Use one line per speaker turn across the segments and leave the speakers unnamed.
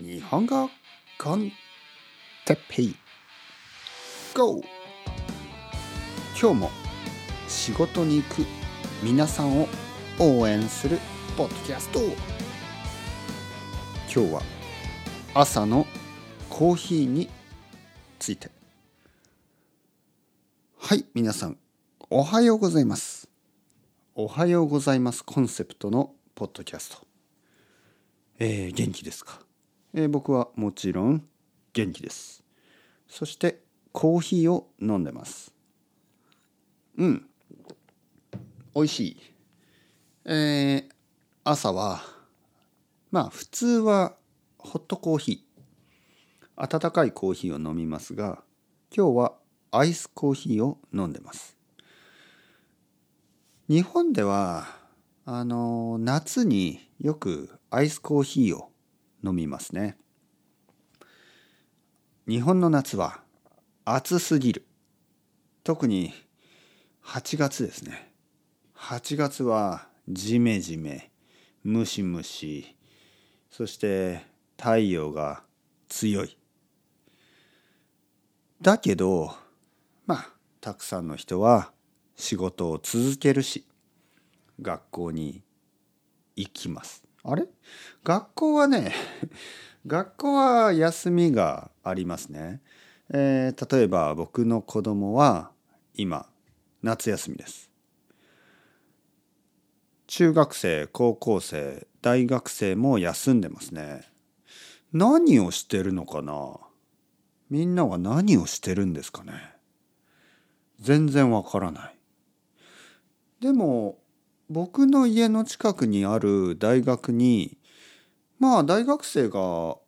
日本語コンテッペイ。GO! 今日も仕事に行く皆さんを応援するポッドキャスト。今日は朝のコーヒーについて。はい皆さんおはようございます。おはようございますコンセプトのポッドキャスト。えー、元気ですか、えー、僕はもちろん元気です。そしてコーヒーを飲んでます。うん。美味しい。えー、朝はまあ普通はホットコーヒー。温かいコーヒーを飲みますが今日はアイスコーヒーを飲んでます。日本ではあの夏によくアイスコーヒーを飲みますね。日本の夏は暑すぎる。特に8月ですね。8月はジメジメムシムシそして太陽が強い。だけどまあたくさんの人は仕事を続けるし学校に行きます。あれ？学校はね 学校は休みがありますね、えー、例えば僕の子供は今夏休みです。中学生高校生大学生も休んでますね。何をしてるのかな？みんなは何をしてるんですかね？全然わからない。でも僕の家の近くにある大学にまあ大学生が行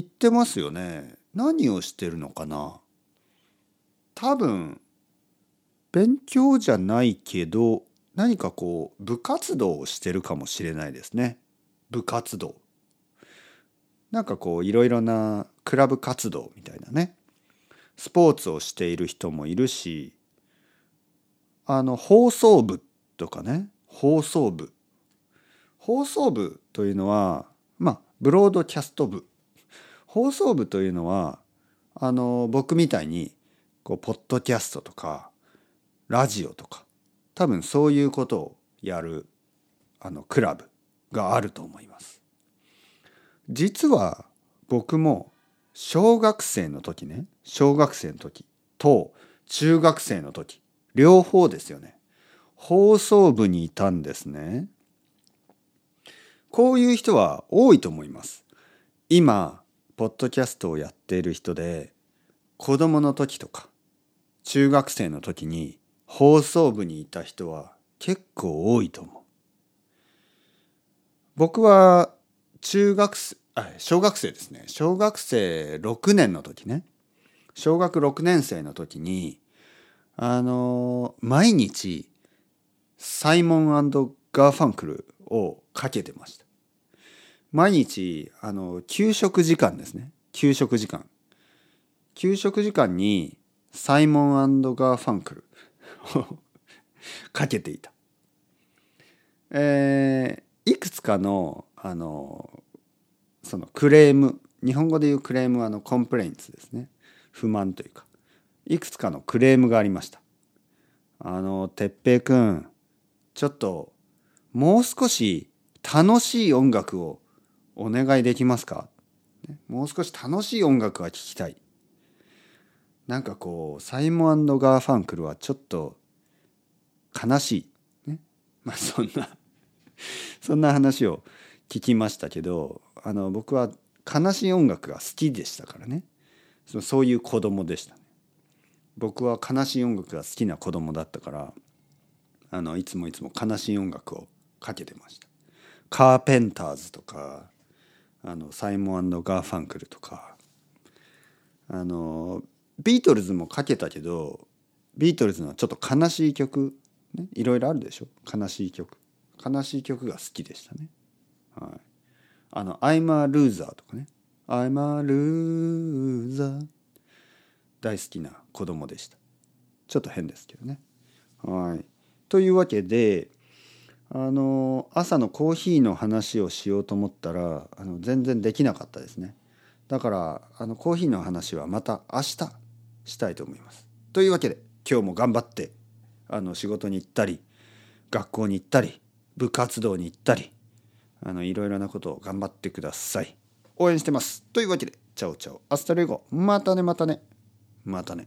ってますよね。何をしてるのかな。多分勉強じゃないけど何かこう部活動をしてるかもしれないですね。部活動。なんかこういろいろなクラブ活動みたいなね。スポーツをしている人もいるしあの放送部とかね放送部。放送部というのはまあブロードキャスト部。放送部というのはあの僕みたいにこうポッドキャストとかラジオとか多分そういうことをやるあのクラブがあると思います。実は僕も小学生の時ね小学生の時と中学生の時両方ですよね。放送部にいたんですね。こういう人は多いと思います。今、ポッドキャストをやっている人で、子供の時とか、中学生の時に放送部にいた人は結構多いと思う。僕は中学生、小学生ですね。小学生6年の時ね。小学6年生の時に、あの、毎日サイモンガーファンクルをかけてました。毎日、あの、給食時間ですね。給食時間。給食時間にサイモンガーファンクルをかけていた。えー、いくつかの、あの、そのクレーム、日本語で言うクレームはあのコンプレインツですね。不満というか。いくつかのクレームがありました。あの、てっぺいくん、ちょっともう少し楽しい音楽をお願いできますか？もう少し楽しい音楽が聴きたい。なんかこうサイモンガーファンクルはちょっと悲しい。ね、まあそんな そんな話を聞きましたけどあの僕は悲しい音楽が好きでしたからねそういう子供でした。僕は悲しい音楽が好きな子供だったからあのいつもいつも悲しい音楽をかけてました。カーペンターズとかあのサイモンガーファンクルとかあのビートルズもかけたけどビートルズのちょっと悲しい曲、ね、いろいろあるでしょ？悲しい曲悲しい曲が好きでしたね。はい、あの「I'm a loser」とかね「I'm a loser」大好きな子供でした。ちょっと変ですけどね。はい。というわけであの朝のコーヒーの話をしようと思ったらあの全然できなかったですね。だからあのコーヒーの話はまた明日したいと思います。というわけで今日も頑張ってあの仕事に行ったり学校に行ったり部活動に行ったりあのいろいろなことを頑張ってください。応援してます。というわけでチャオチャオ。 Hasta luego。またねまたね。またね。